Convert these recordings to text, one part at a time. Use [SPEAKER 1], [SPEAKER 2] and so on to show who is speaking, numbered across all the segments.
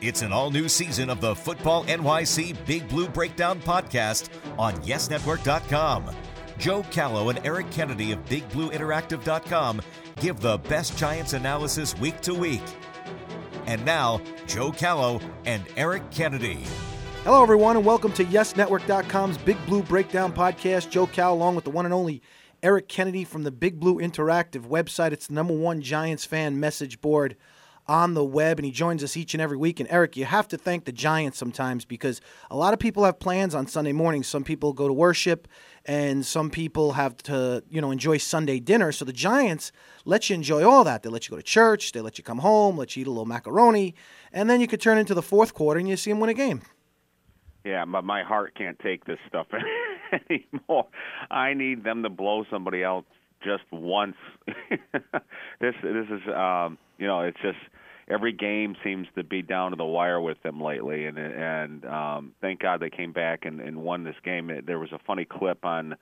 [SPEAKER 1] It's an all new season of the Football NYC Big Blue Breakdown podcast on YesNetwork.com. Joe Callow and Eric Kennedy of BigBlueInteractive.com give the best Giants analysis week to week. And now, Joe Callow and Eric Kennedy.
[SPEAKER 2] Hello, everyone, and welcome to YesNetwork.com's Big Blue Breakdown podcast. Joe Cal, along with the one and only Eric Kennedy from the Big Blue Interactive website. It's the number one Giants fan message board on the web, and he joins us each and every week. And Eric, you have to thank the Giants sometimes because a lot of people have plans on Sunday mornings. Some people go to worship, and some people have to, you know, enjoy Sunday dinner. So the Giants let you enjoy all that. They let you go to church, they let you come home, let you eat a little macaroni, and then you could turn into the fourth quarter and you see them win a game.
[SPEAKER 3] Yeah, but my heart can't take this stuff anymore. I need them to blow somebody else just once. this this is um, you know, it's just every game seems to be down to the wire with them lately, and and um, thank God they came back and, and won this game. There was a funny clip on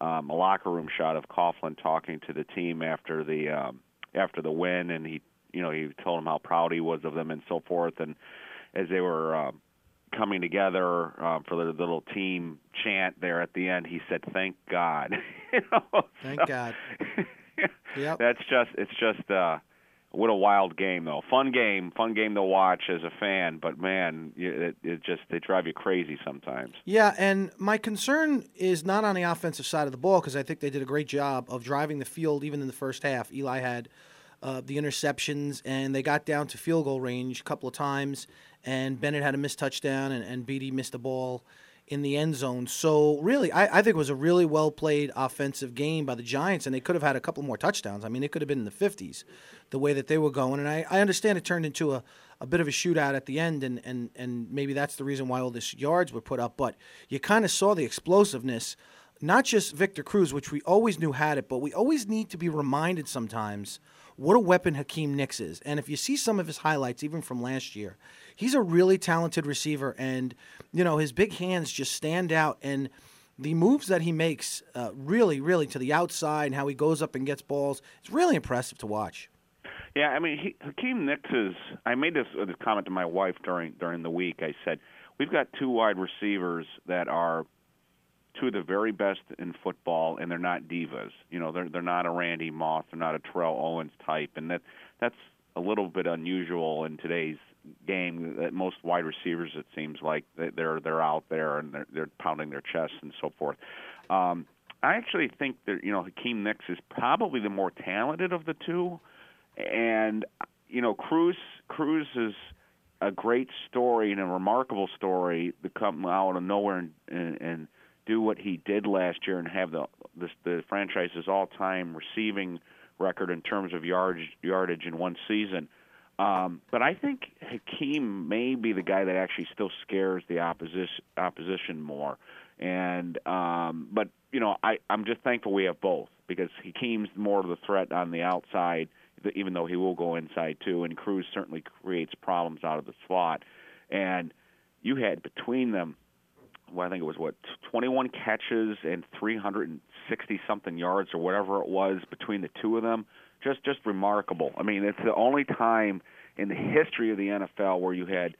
[SPEAKER 3] um, a locker room shot of Coughlin talking to the team after the um, after the win, and he you know he told them how proud he was of them and so forth, and as they were. Uh, coming together uh, for the little team chant there at the end, he said, "Thank God."
[SPEAKER 2] you know? Thank so, God.
[SPEAKER 3] yep. That's just it's just uh what a wild game though. Fun game, fun game to watch as a fan, but man, it, it just they drive you crazy sometimes.
[SPEAKER 2] Yeah, and my concern is not on the offensive side of the ball because I think they did a great job of driving the field even in the first half. Eli had uh, the interceptions, and they got down to field goal range a couple of times, and Bennett had a missed touchdown, and, and Beatty missed a ball in the end zone. So really, I, I, think it was a really well played offensive game by the Giants, and they could have had a couple more touchdowns. I mean, it could have been in the 50s, the way that they were going. And I, I understand it turned into a, a bit of a shootout at the end, and, and, and maybe that's the reason why all these yards were put up. But you kind of saw the explosiveness, not just Victor Cruz, which we always knew had it, but we always need to be reminded sometimes what a weapon Hakeem Nicks is. And if you see some of his highlights, even from last year, he's a really talented receiver, and you know his big hands just stand out and. The moves that he makes, uh, really, really to the outside, and how he goes up and gets balls, it's really impressive to watch.
[SPEAKER 3] Yeah, I mean, he, Hakeem Nicks is. I made this, uh, this comment to my wife during during the week. I said, we've got two wide receivers that are two of the very best in football, and they're not divas. You know, they're they're not a Randy Moss, they're not a Terrell Owens type, and that that's a little bit unusual in today's game. That most wide receivers, it seems like they're they're out there and they're they're pounding their chests and so forth. Um, I actually think that you know Hakeem Nicks is probably the more talented of the two, and you know Cruz Cruz is a great story and a remarkable story to come out of nowhere and, and, and do what he did last year and have the the, the franchise's all-time receiving record in terms of yardage yardage in one season. Um, but I think Hakeem may be the guy that actually still scares the opposition opposition more. And um, but you know I I'm just thankful we have both because Hakeem's more of the threat on the outside, even though he will go inside too. And Cruz certainly creates problems out of the slot. And you had between them well, I think it was what 21 catches and 360 something yards or whatever it was between the two of them. Just just remarkable. I mean, it's the only time in the history of the NFL where you had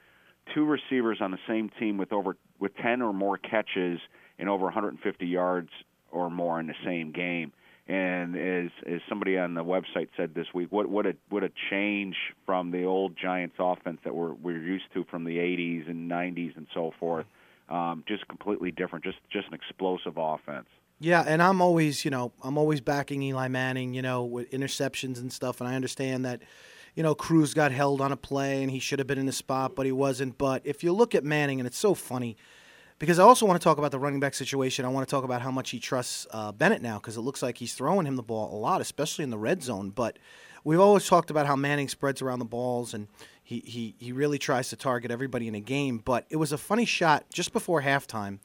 [SPEAKER 3] two receivers on the same team with over with 10 or more catches and over 150 yards or more in the same game. And as as somebody on the website said this week, what what a what a change from the old Giants offense that we're we're used to from the 80s and 90s and so forth um, just completely different, just just an explosive offense.
[SPEAKER 2] Yeah, and I'm always, you know, I'm always backing Eli Manning, you know, with interceptions and stuff, and I understand that, you know, Cruz got held on a play and he should have been in the spot, but he wasn't. But if you look at Manning, and it's so funny because I also want to talk about the running back situation. I want to talk about how much he trusts uh, Bennett now because it looks like he's throwing him the ball a lot, especially in the red zone. But we've always talked about how Manning spreads around the balls and he, he, he really tries to target everybody in a game. But it was a funny shot just before halftime.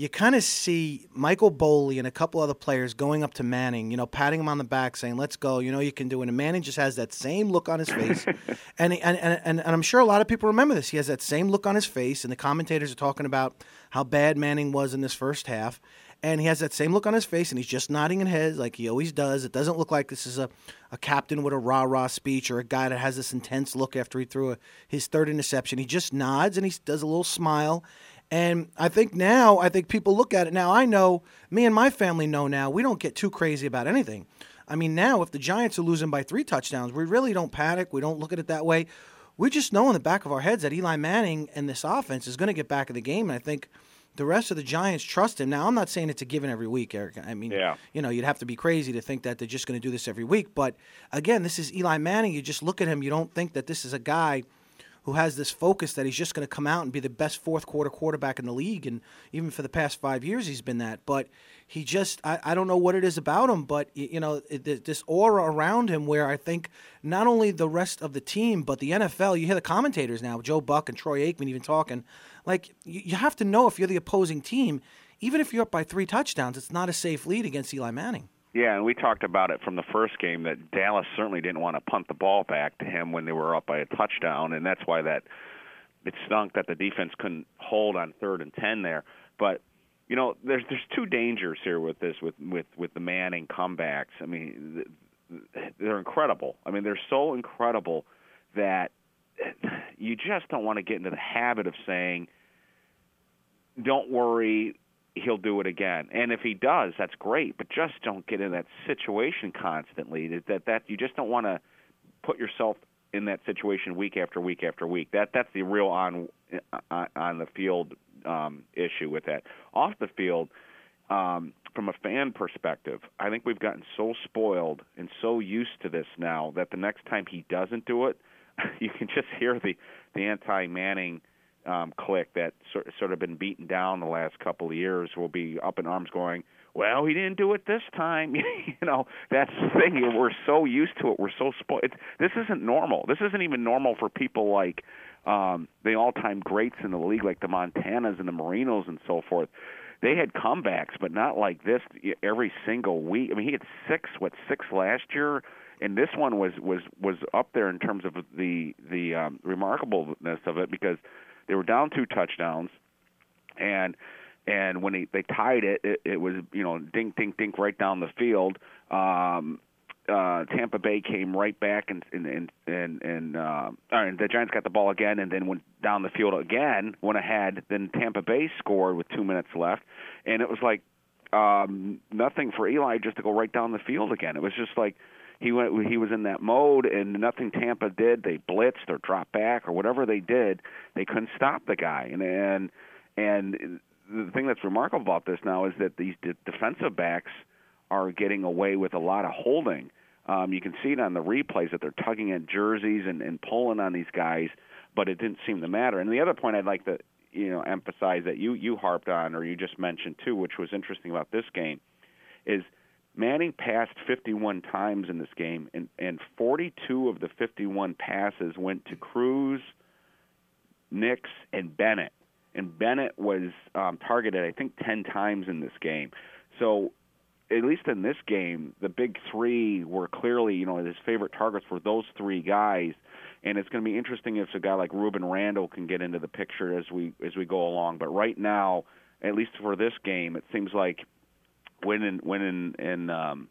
[SPEAKER 2] You kind of see Michael Boley and a couple other players going up to Manning, you know, patting him on the back, saying, "Let's go," you know, you can do it. And Manning just has that same look on his face, and, and and and I'm sure a lot of people remember this. He has that same look on his face, and the commentators are talking about how bad Manning was in this first half, and he has that same look on his face, and he's just nodding his head like he always does. It doesn't look like this is a, a captain with a rah rah speech or a guy that has this intense look after he threw a, his third interception. He just nods and he does a little smile. And I think now, I think people look at it now. I know, me and my family know now, we don't get too crazy about anything. I mean, now if the Giants are losing by three touchdowns, we really don't panic. We don't look at it that way. We just know in the back of our heads that Eli Manning and this offense is going to get back in the game. And I think the rest of the Giants trust him. Now, I'm not saying it's a given every week, Eric. I mean,
[SPEAKER 3] yeah.
[SPEAKER 2] you know, you'd have to be crazy to think that they're just going to do this every week. But again, this is Eli Manning. You just look at him, you don't think that this is a guy – who has this focus that he's just going to come out and be the best fourth quarter quarterback in the league. And even for the past five years, he's been that. But he just, I, I don't know what it is about him, but, you know, it, this aura around him where I think not only the rest of the team, but the NFL, you hear the commentators now, Joe Buck and Troy Aikman even talking, like, you, you have to know if you're the opposing team, even if you're up by three touchdowns, it's not a safe lead against Eli Manning.
[SPEAKER 3] Yeah, and we talked about it from the first game that Dallas certainly didn't want to punt the ball back to him when they were up by a touchdown, and that's why that it stunk that the defense couldn't hold on third and ten there. But you know, there's there's two dangers here with this with with with the Manning comebacks. I mean, they're incredible. I mean, they're so incredible that you just don't want to get into the habit of saying, "Don't worry, he'll do it again. And if he does, that's great. But just don't get in that situation constantly. That that, that you just don't want to put yourself in that situation week after week after week. That that's the real on on, on the field um, issue with that. Off the field, um, from a fan perspective, I think we've gotten so spoiled and so used to this now that the next time he doesn't do it, you can just hear the the anti Manning um, clique that sort, sort of been beaten down the last couple of years will be up in arms going, well, he didn't do it this time. you know, that's the thing. We're so used to it. We're so spoiled. This isn't normal. This isn't even normal for people like um, the all-time greats in the league, like the Montanas and the Marinos and so forth. They had comebacks, but not like this every single week. I mean, he had six, what six last year, and this one was was was up there in terms of the the um, remarkableness of it because they were down two touchdowns, and and when he, they tied it, it, it was you know dink dink dink right down the field. Um, uh, Tampa Bay came right back and and and and, and, uh, and the Giants got the ball again, and then went down the field again, went ahead. Then Tampa Bay scored with two minutes left, and it was like um, nothing for Eli just to go right down the field again. It was just like he went he was in that mode and nothing Tampa did they blitzed or dropped back or whatever they did they couldn't stop the guy. And and and the thing that's remarkable about this now is that these de- defensive backs are getting away with a lot of holding. Um, you can see it on the replays that they're tugging at jerseys and, and pulling on these guys but it didn't seem to matter. And the other point I'd like to you know emphasize that you you harped on or you just mentioned too which was interesting about this game is – Manning passed 51 times in this game, and, and 42 of the 51 passes went to Cruz, Nicks, and Bennett. And Bennett was um, targeted, I think, 10 times in this game. So, at least in this game, the big three were clearly, you know, his favorite targets were those three guys. And it's going to be interesting if a guy like Rueben Randle can get into the picture as we as we go along. But right now, at least for this game, it seems like when in when in, in um,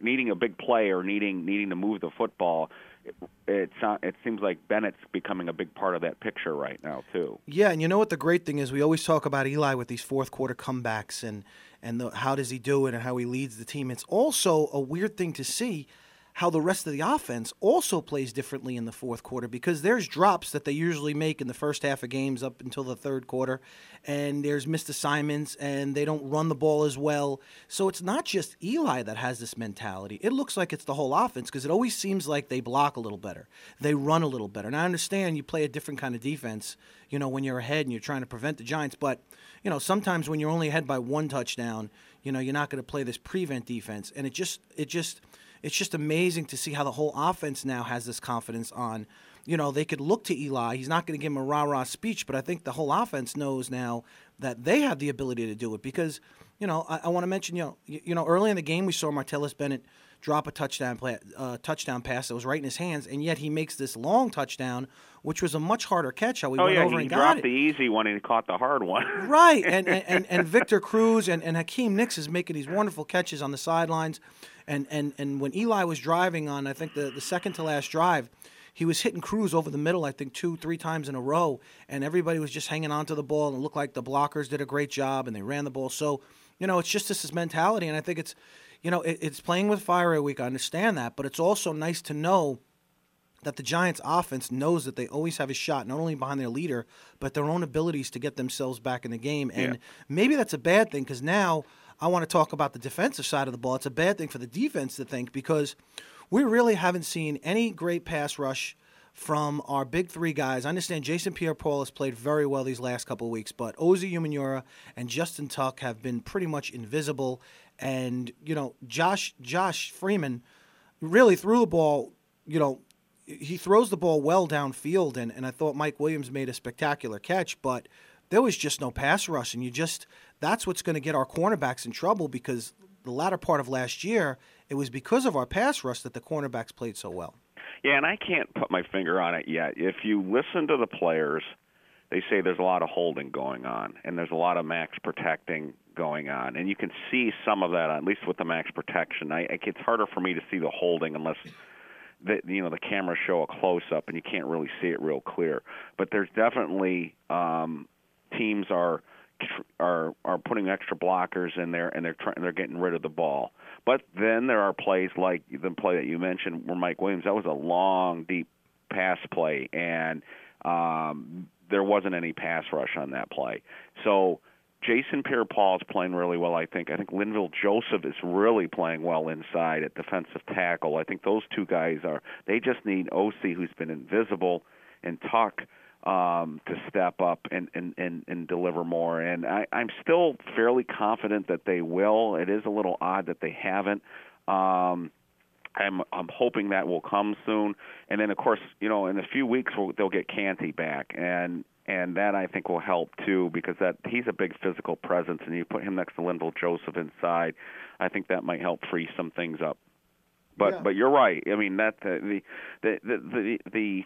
[SPEAKER 3] needing a big play or needing needing to move the football, it, it, it seems like Bennett's becoming a big part of that picture right now too.
[SPEAKER 2] Yeah, and you know what the great thing is, we always talk about Eli with these fourth quarter comebacks and and the, how does he do it and how he leads the team. It's also a weird thing to see how the rest of the offense also plays differently in the fourth quarter because there's drops that they usually make in the first half of games up until the third quarter, and there's missed assignments, and they don't run the ball as well. So it's not just Eli that has this mentality. It looks like it's the whole offense because it always seems like they block a little better, they run a little better. And I understand you play a different kind of defense, you know, when you're ahead and you're trying to prevent the Giants, but you know sometimes when you're only ahead by one touchdown, you know you're not going to play this prevent defense, and it just it just it's just amazing to see how the whole offense now has this confidence on. You know, they could look to Eli. He's not going to give him a rah rah speech, but I think the whole offense knows now that they have the ability to do it because, you know, I, I want to mention, you know, you, you know, early in the game we saw Martellus Bennett drop a touchdown play, uh, touchdown pass that was right in his hands, and yet he makes this long touchdown, which was a much harder catch. How we
[SPEAKER 3] oh
[SPEAKER 2] went
[SPEAKER 3] yeah,
[SPEAKER 2] over
[SPEAKER 3] he
[SPEAKER 2] and
[SPEAKER 3] dropped
[SPEAKER 2] got
[SPEAKER 3] the easy one and he caught the hard one.
[SPEAKER 2] right, and, and, and, and Victor Cruz and, and Hakeem Nicks is making these wonderful catches on the sidelines, and, and, and when Eli was driving on, I think the, the second to last drive, he was hitting Cruz over the middle, I think two, three times in a row, and everybody was just hanging on to the ball, and it looked like the blockers did a great job, and they ran the ball. So, you know, it's just this mentality, and I think it's, you know, it, it's playing with fire every week. I understand that, but it's also nice to know that the Giants offense knows that they always have a shot, not only behind their leader, but their own abilities to get themselves back in the game. And
[SPEAKER 3] Yeah.
[SPEAKER 2] maybe that's a bad thing because now I want to talk about the defensive side of the ball. It's a bad thing for the defense to think because we really haven't seen any great pass rush from our big three guys. I understand Jason Pierre-Paul has played very well these last couple weeks, but Osi Umenyiora and Justin Tuck have been pretty much invisible. And you know, Josh Josh Freeman really threw the ball. You know, he throws the ball well downfield, and, and I thought Mike Williams made a spectacular catch, but there was just no pass rush, and you just that's what's going to get our cornerbacks in trouble because the latter part of last year it was because of our pass rush that the cornerbacks played so well.
[SPEAKER 3] Yeah, and I can't put my finger on it yet. If you listen to the players, they say there's a lot of holding going on, and there's a lot of max protecting going on, and you can see some of that at least with the max protection. I, it's harder for me to see the holding unless the you know the cameras show a close up, and you can't really see it real clear. But there's definitely um, teams are are are putting extra blockers in there, and they're trying they're getting rid of the ball. But then there are plays like the play that you mentioned, where Mike Williams that was a long, deep pass play, and um, there wasn't any pass rush on that play. So Jason Pierre-Paul is playing really well. I think. I think Linval Joseph is really playing well inside at defensive tackle. I think those two guys are. They just need Osi, who's been invisible, and Tuck um, to step up and, and, and, and deliver more. And I, I'm still fairly confident that they will. It is a little odd that they haven't. Um, I'm I'm hoping that will come soon. And then of course, you know, in a few weeks we'll, they'll get Canty back, and and that I think will help too because that he's a big physical presence, and you put him next to Linval Joseph inside, I think that might help free some things up. But
[SPEAKER 2] Yeah.
[SPEAKER 3] but you're right. I mean that the the the the, the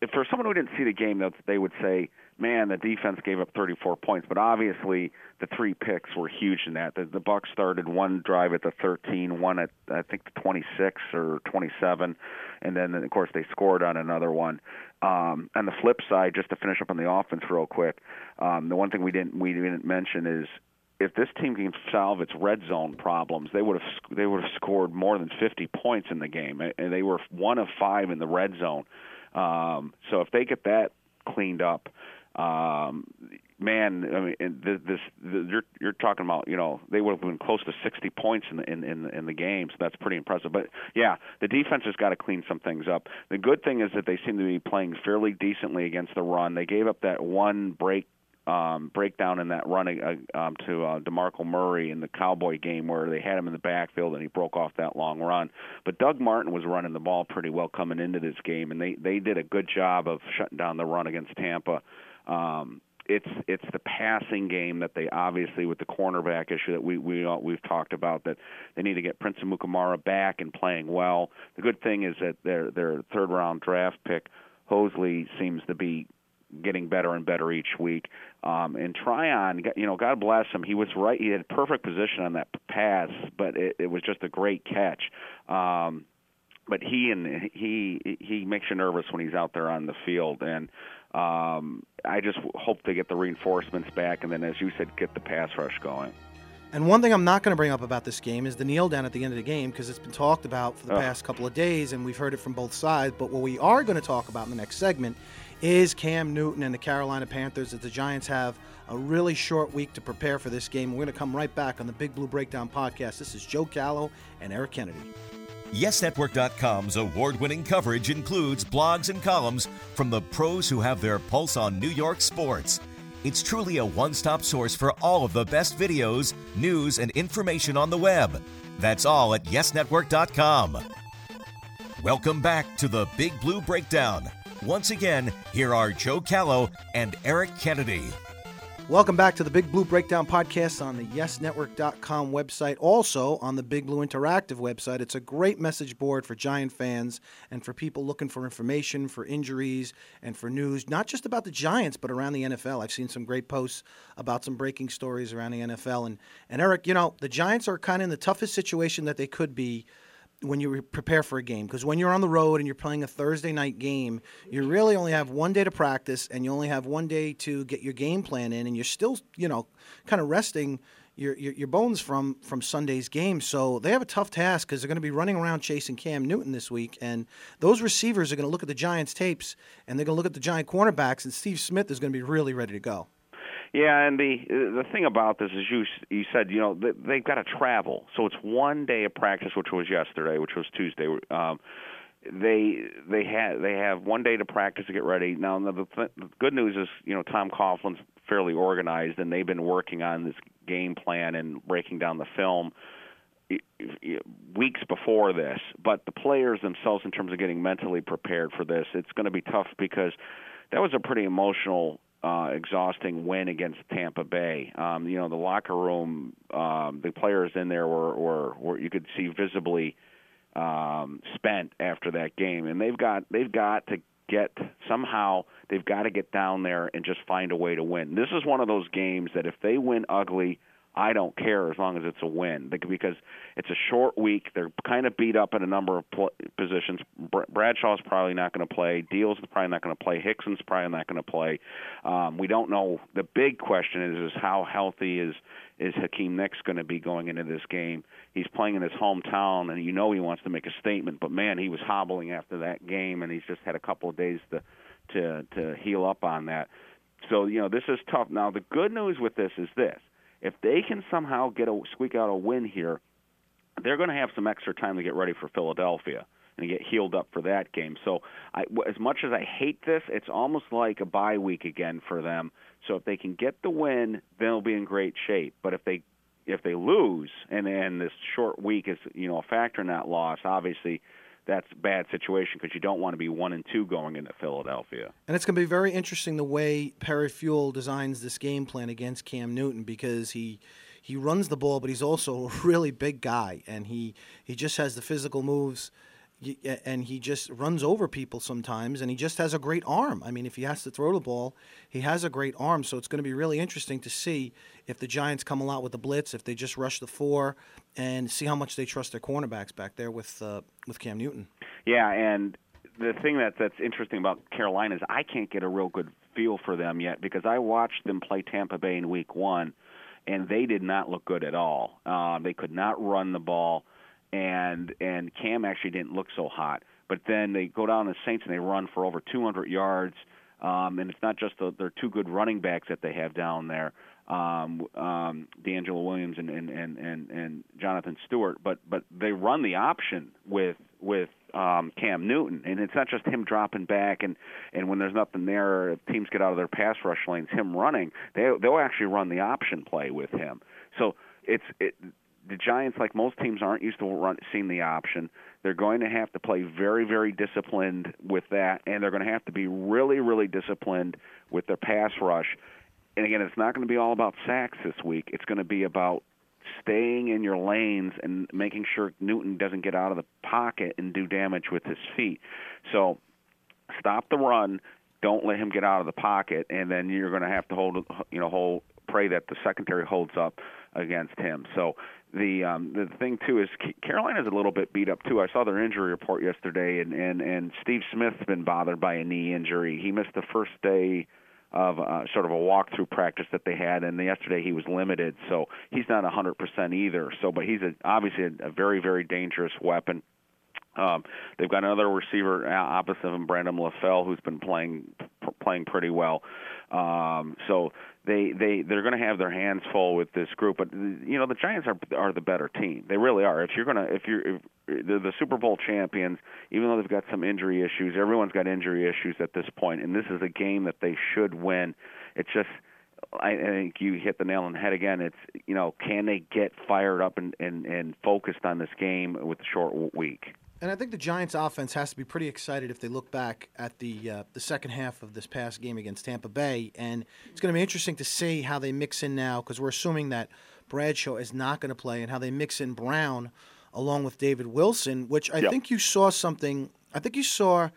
[SPEAKER 3] if for someone who didn't see the game, they would say, "Man, the defense gave up 34 points." But obviously, the three picks were huge in that. The, the Bucks started one drive at the 13, one at I think the 26 or 27, and then of course they scored on another one. Um, on the flip side, just to finish up on the offense real quick, um, the one thing we didn't we didn't mention is if this team can solve its red zone problems, they would have they would have scored more than 50 points in the game, and they were one of five in the red zone. Um, so if they get that cleaned up, um, man, I mean, and th- this you're you're talking about, you know, they would have been close to 60 points in the in in, in the game, so that's pretty impressive. But yeah, the defense has got to clean some things up. The good thing is that they seem to be playing fairly decently against the run. They gave up that one break um, breakdown in that running uh, um, to uh, DeMarco Murray in the Cowboy game where they had him in the backfield and he broke off that long run. But Doug Martin was running the ball pretty well coming into this game, and they they did a good job of shutting down the run against Tampa. Um, it's it's the passing game that they obviously with the cornerback issue that we we all, we've talked about that they need to get Prince Amukamara back and playing well. The good thing is that their their third round draft pick Hosley seems to be getting better and better each week. Um, and Tryon, you know, God bless him. He was right. He had perfect position on that pass, but it, it was just a great catch. Um, but he and he he makes you nervous when he's out there on the field, and um, I just hope they get the reinforcements back, and then, as you said, get the pass rush going.
[SPEAKER 2] And one thing I'm not going to bring up about this game is the kneel down at the end of the game because it's been talked about for the
[SPEAKER 3] Ugh.
[SPEAKER 2] past couple of days and we've heard it from both sides. But what we are going to talk about in the next segment is Cam Newton and the Carolina Panthers as the Giants have a really short week to prepare for this game. We're going to come right back on the Big Blue Breakdown podcast. This is Joe Callow and Eric Kennedy.
[SPEAKER 1] YesNetwork.com's award winning coverage includes blogs and columns from the pros who have their pulse on New York sports. It's truly a one stop source for all of the best videos, news, and information on the web. That's all at YesNetwork.com. Welcome back to the Big Blue Breakdown. Once again, here are Joe Callow and Eric Kennedy.
[SPEAKER 2] Welcome back to the Big Blue Breakdown podcast on the YesNetwork.com website, also on the Big Blue Interactive website. It's a great message board for Giant fans and for people looking for information, for injuries, and for news, not just about the Giants, but around the NFL. I've seen some great posts about some breaking stories around the NFL. And, and Eric, you know, the Giants are kind of in the toughest situation that they could be when you prepare for a game because when you're on the road and you're playing a Thursday night game, you really only have one day to practice and you only have one day to get your game plan in, and you're still, you know, kind of resting your, your, your bones from from Sunday's game. So they have a tough task because they're going to be running around chasing Cam Newton this week, and those receivers are going to look at the Giants' tapes and they're going to look at the Giant cornerbacks, and Steve Smith is going to be really ready to go.
[SPEAKER 3] Yeah, and the the thing about this is you you said you know they, they've got to travel, so it's one day of practice, which was yesterday, which was Tuesday. Um, they they have they have one day to practice to get ready. Now the, the, the good news is you know Tom Coughlin's fairly organized, and they've been working on this game plan and breaking down the film weeks before this. But the players themselves, in terms of getting mentally prepared for this, it's going to be tough because that was a pretty emotional uh, exhausting win against Tampa Bay. Um, you know, the locker room, um, the players in there were, were, were you could see visibly um, spent after that game, and they've got they've got to get somehow they've got to get down there and just find a way to win. This is one of those games that if they win ugly I don't care as long as it's a win because it's a short week. They're kind of beat up at a number of positions. Br- Bradshaw's probably not going to play. Diehl's probably not going to play. Hickson's probably not going to play. Um, we don't know. The big question is is how healthy is is Hakeem Nicks going to be going into this game? He's playing in his hometown, and you know he wants to make a statement. But man, he was hobbling after that game, and he's just had a couple of days to to to heal up on that. So you know this is tough. Now the good news with this is this if they can somehow get a squeak out a win here, they're going to have some extra time to get ready for Philadelphia and get healed up for that game. So, I, as much as I hate this, it's almost like a bye week again for them. So, if they can get the win, they'll be in great shape. But if they if they lose and and this short week is you know a factor in that loss, obviously that's a bad situation because you don't want to be one and two going into Philadelphia.
[SPEAKER 2] And it's going to be very interesting the way Perry Fewell designs this game plan against Cam Newton because he he runs the ball, but he's also a really big guy, and he he just has the physical moves and he just runs over people sometimes and he just has a great arm. I mean, if he has to throw the ball, he has a great arm. So it's going to be really interesting to see if the Giants come a lot with the blitz, if they just rush the four, and see how much they trust their cornerbacks back there with uh, with Cam Newton.
[SPEAKER 3] Yeah, and the thing that that's interesting about Carolina is I can't get a real good feel for them yet because I watched them play Tampa Bay in Week One, and they did not look good at all. Uh, they could not run the ball and and Cam actually didn't look so hot. But then they go down to Saints and they run for over 200 yards. Um, and it's not just the, their two good running backs that they have down there, um, um, DeAngelo Williams and, and, and, and, and Jonathan Stewart, but but they run the option with with um, Cam Newton, and it's not just him dropping back and and when there's nothing there, teams get out of their pass rush lanes, him running, they they'll actually run the option play with him. So it's it the Giants, like most teams, aren't used to run, seeing the option. They're going to have to play very, very disciplined with that, and they're going to have to be really, really disciplined with their pass rush. And again, it's not going to be all about sacks this week. It's going to be about staying in your lanes and making sure Newton doesn't get out of the pocket and do damage with his feet. So stop the run. Don't let him get out of the pocket, and then you're going to have to hold, you know, hold, pray that the secondary holds up against him. So the um, the thing too is Carolina's a little bit beat up too. I saw their injury report yesterday, and and and Steve Smith's been bothered by a knee injury. He missed the first day of uh, sort of a walkthrough practice that they had, and yesterday he was limited, so he's not 100% either. So, but he's a, obviously a, a very very dangerous weapon. Um, they've got another receiver opposite of him, Brandon LaFell, who's been playing playing pretty well. Um, so they they they're going to have their hands full with this group. But you know the Giants are are the better team. They really are. If you're gonna if you're if, they're the Super Bowl champions, even though they've got some injury issues, everyone's got injury issues at this point, and this is a game that they should win. It's just I think you hit the nail on the head again. It's you know, can they get fired up and and, and focused on this game with a short week?
[SPEAKER 2] And I think the Giants' offense has to be pretty excited if they look back at the uh, the second half of this past game against Tampa Bay, and it's going to be interesting to see how they mix in now because we're assuming that Bradshaw is not going to play, and how they mix in Brown along with David Wilson, which I
[SPEAKER 3] Yep.
[SPEAKER 2] think you saw something. I think you saw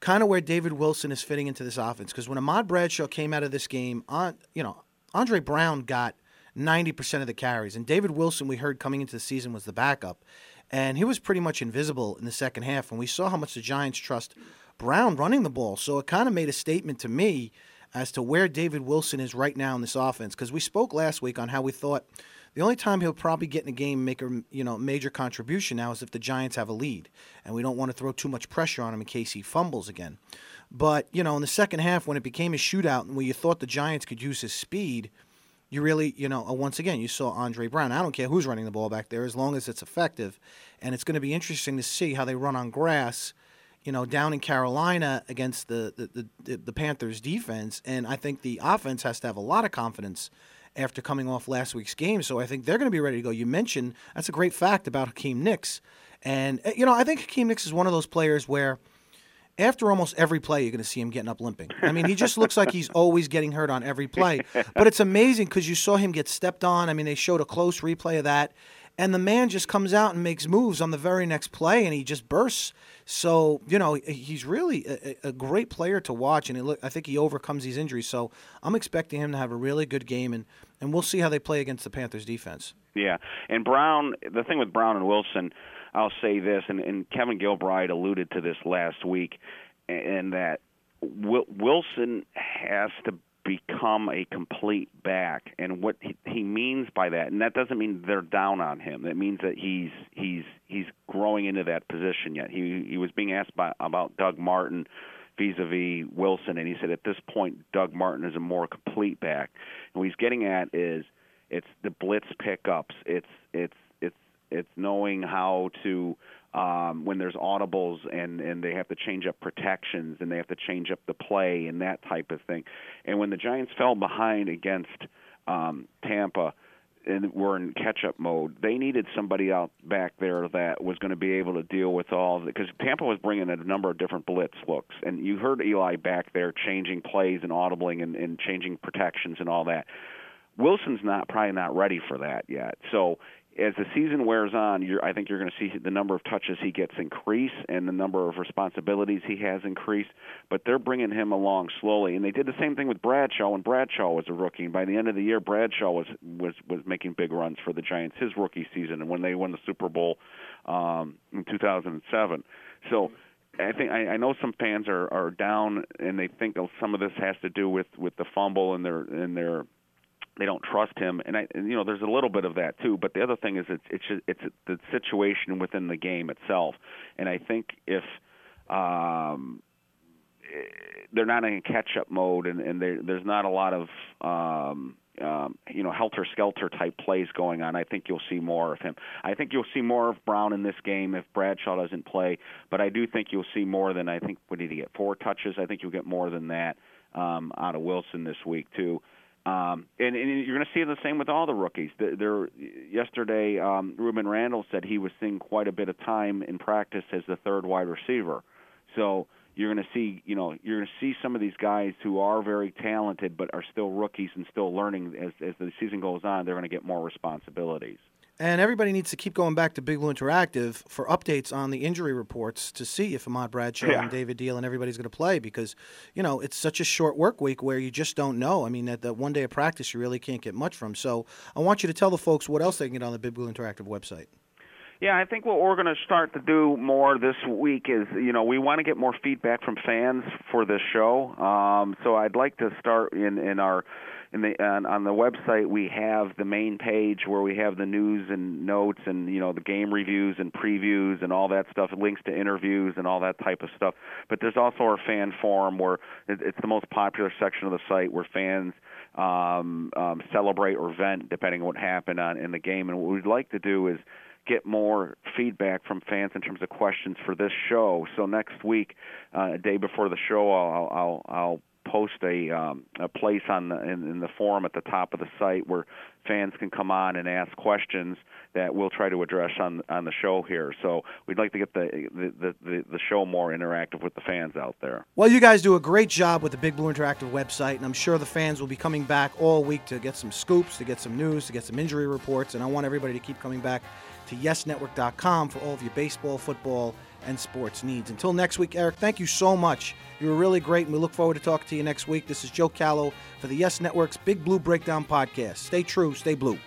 [SPEAKER 2] kind of where David Wilson is fitting into this offense because when Ahmad Bradshaw came out of this game, on you know Andre Brown got ninety percent of the carries, and David Wilson we heard coming into the season was the backup, and he was pretty much invisible in the second half. And we saw how much the Giants trust Brown running the ball, so it kind of made a statement to me as to where David Wilson is right now in this offense because we spoke last week on how we thought. The only time he'll probably get in a game make a you know major contribution now is if the Giants have a lead, and we don't want to throw too much pressure on him in case he fumbles again. But you know, in the second half, when it became a shootout and where you thought the Giants could use his speed, you really, you know, uh, once again, you saw Andre Brown. I don't care who's running the ball back there, as long as it's effective. And it's going to be interesting to see how they run on grass, you know, down in Carolina against the the, the, the Panthers defense. And I think the offense has to have a lot of confidence after coming off last week's game. So I think they're going to be ready to go. You mentioned that's a great fact about Hakeem Nicks. And, uh, you know, I think Hakeem Nicks is one of those players where after almost every play, you're going to see him getting up limping. I mean, he just looks like he's always getting hurt on every play. But it's amazing because you saw him get stepped on. I mean, they showed a close replay of that. And the man just comes out and makes moves on the very next play, and he just bursts. So you know he's really a, a great player to watch, and look, I think he overcomes these injuries. So I'm expecting him to have a really good game, and, and we'll see how they play against the Panthers defense.
[SPEAKER 3] Yeah, and Brown. The thing with Brown and Wilson, I'll say this, and, and Kevin Gilbride alluded to this last week, and that Wil- Wilson has to become a complete back, and what he, he means by that, and that doesn't mean they're down on him. That means that he's he's he's growing into that position yet. He he was being asked by, about Doug Martin vis-a-vis Wilson, and he said at this point Doug Martin is a more complete back. And what he's getting at is it's the blitz pickups. It's it's it's knowing how to um, when there's audibles and and they have to change up protections and they have to change up the play and that type of thing. And when the Giants fell behind against um, Tampa and were in catch-up mode, they needed somebody out back there that was going to be able to deal with all because Tampa was bringing a number of different blitz looks, and you heard Eli back there changing plays and audibling and, and changing protections and all that. Wilson's not probably not ready for that yet. So as the season wears on, I think you're going to see the number of touches he gets increase and the number of responsibilities he has increase. But they're bringing him along slowly, and they did the same thing with Bradshaw when Bradshaw was a rookie. And by the end of the year, Bradshaw was was was making big runs for the Giants his rookie season, and when they won the Super Bowl um, in 2007. So. I think I, I know some fans are are down, and they think some of this has to do with with the fumble and their and their they don't trust him, and I, and, you know, there's a little bit of that too. But the other thing is, it's it's it's the situation within the game itself, and I think if um, they're not in catch-up mode, and, and there, there's not a lot of um, um, you know helter skelter type plays going on. I think you'll see more of him. I think you'll see more of Brown in this game if Bradshaw doesn't play. But I do think you'll see more than I think. What did he get? Four touches. I think you'll get more than that um, out of Wilson this week too. Um, and, and you're going to see the same with all the rookies. There, yesterday, um, Rueben Randle said he was seeing quite a bit of time in practice as the third wide receiver. So you're going to see, you know, you're going to see some of these guys who are very talented but are still rookies and still learning as as the season goes on. They're going to get more responsibilities.
[SPEAKER 2] And everybody needs to keep going back to Big Blue Interactive for updates on the injury reports to see if Ahmad Bradshaw
[SPEAKER 3] Yeah.
[SPEAKER 2] and David Diehl and everybody's going to play because, you know, it's such a short work week where you just don't know. I mean, that, the one day of practice, you really can't get much from. So I want you to tell the folks what else they can get on the Big Blue Interactive website.
[SPEAKER 3] Yeah, I think what we're going to start to do more this week is, you know, we want to get more feedback from fans for this show. Um, so I'd like to start in in our in the on, on the website we have the main page where we have the news and notes and you know the game reviews and previews and all that stuff, links to interviews and all that type of stuff. But there's also our fan forum where it, it's the most popular section of the site where fans um, um, celebrate or vent depending on what happened on in the game. And what we'd like to do is get more feedback from fans in terms of questions for this show. So next week, uh, a day before the show, I'll I'll, I'll post a um, a place on the in, in the forum at the top of the site where fans can come on and ask questions that we'll try to address on on the show here. So we'd like to get the the the, the show more interactive with the fans out there.
[SPEAKER 2] Well, you guys do a great job with the Big Blue Interactive website, and I'm sure the fans will be coming back all week to get some scoops, to get some news, to get some injury reports, and I want everybody to keep coming back to YesNetwork.com for all of your baseball, football, and sports needs. Until next week, Eric, thank you so much. You were really great, and we look forward to talking to you next week. This is Joe Callow for the Yes Network's Big Blue Breakdown Podcast. Stay true, stay blue.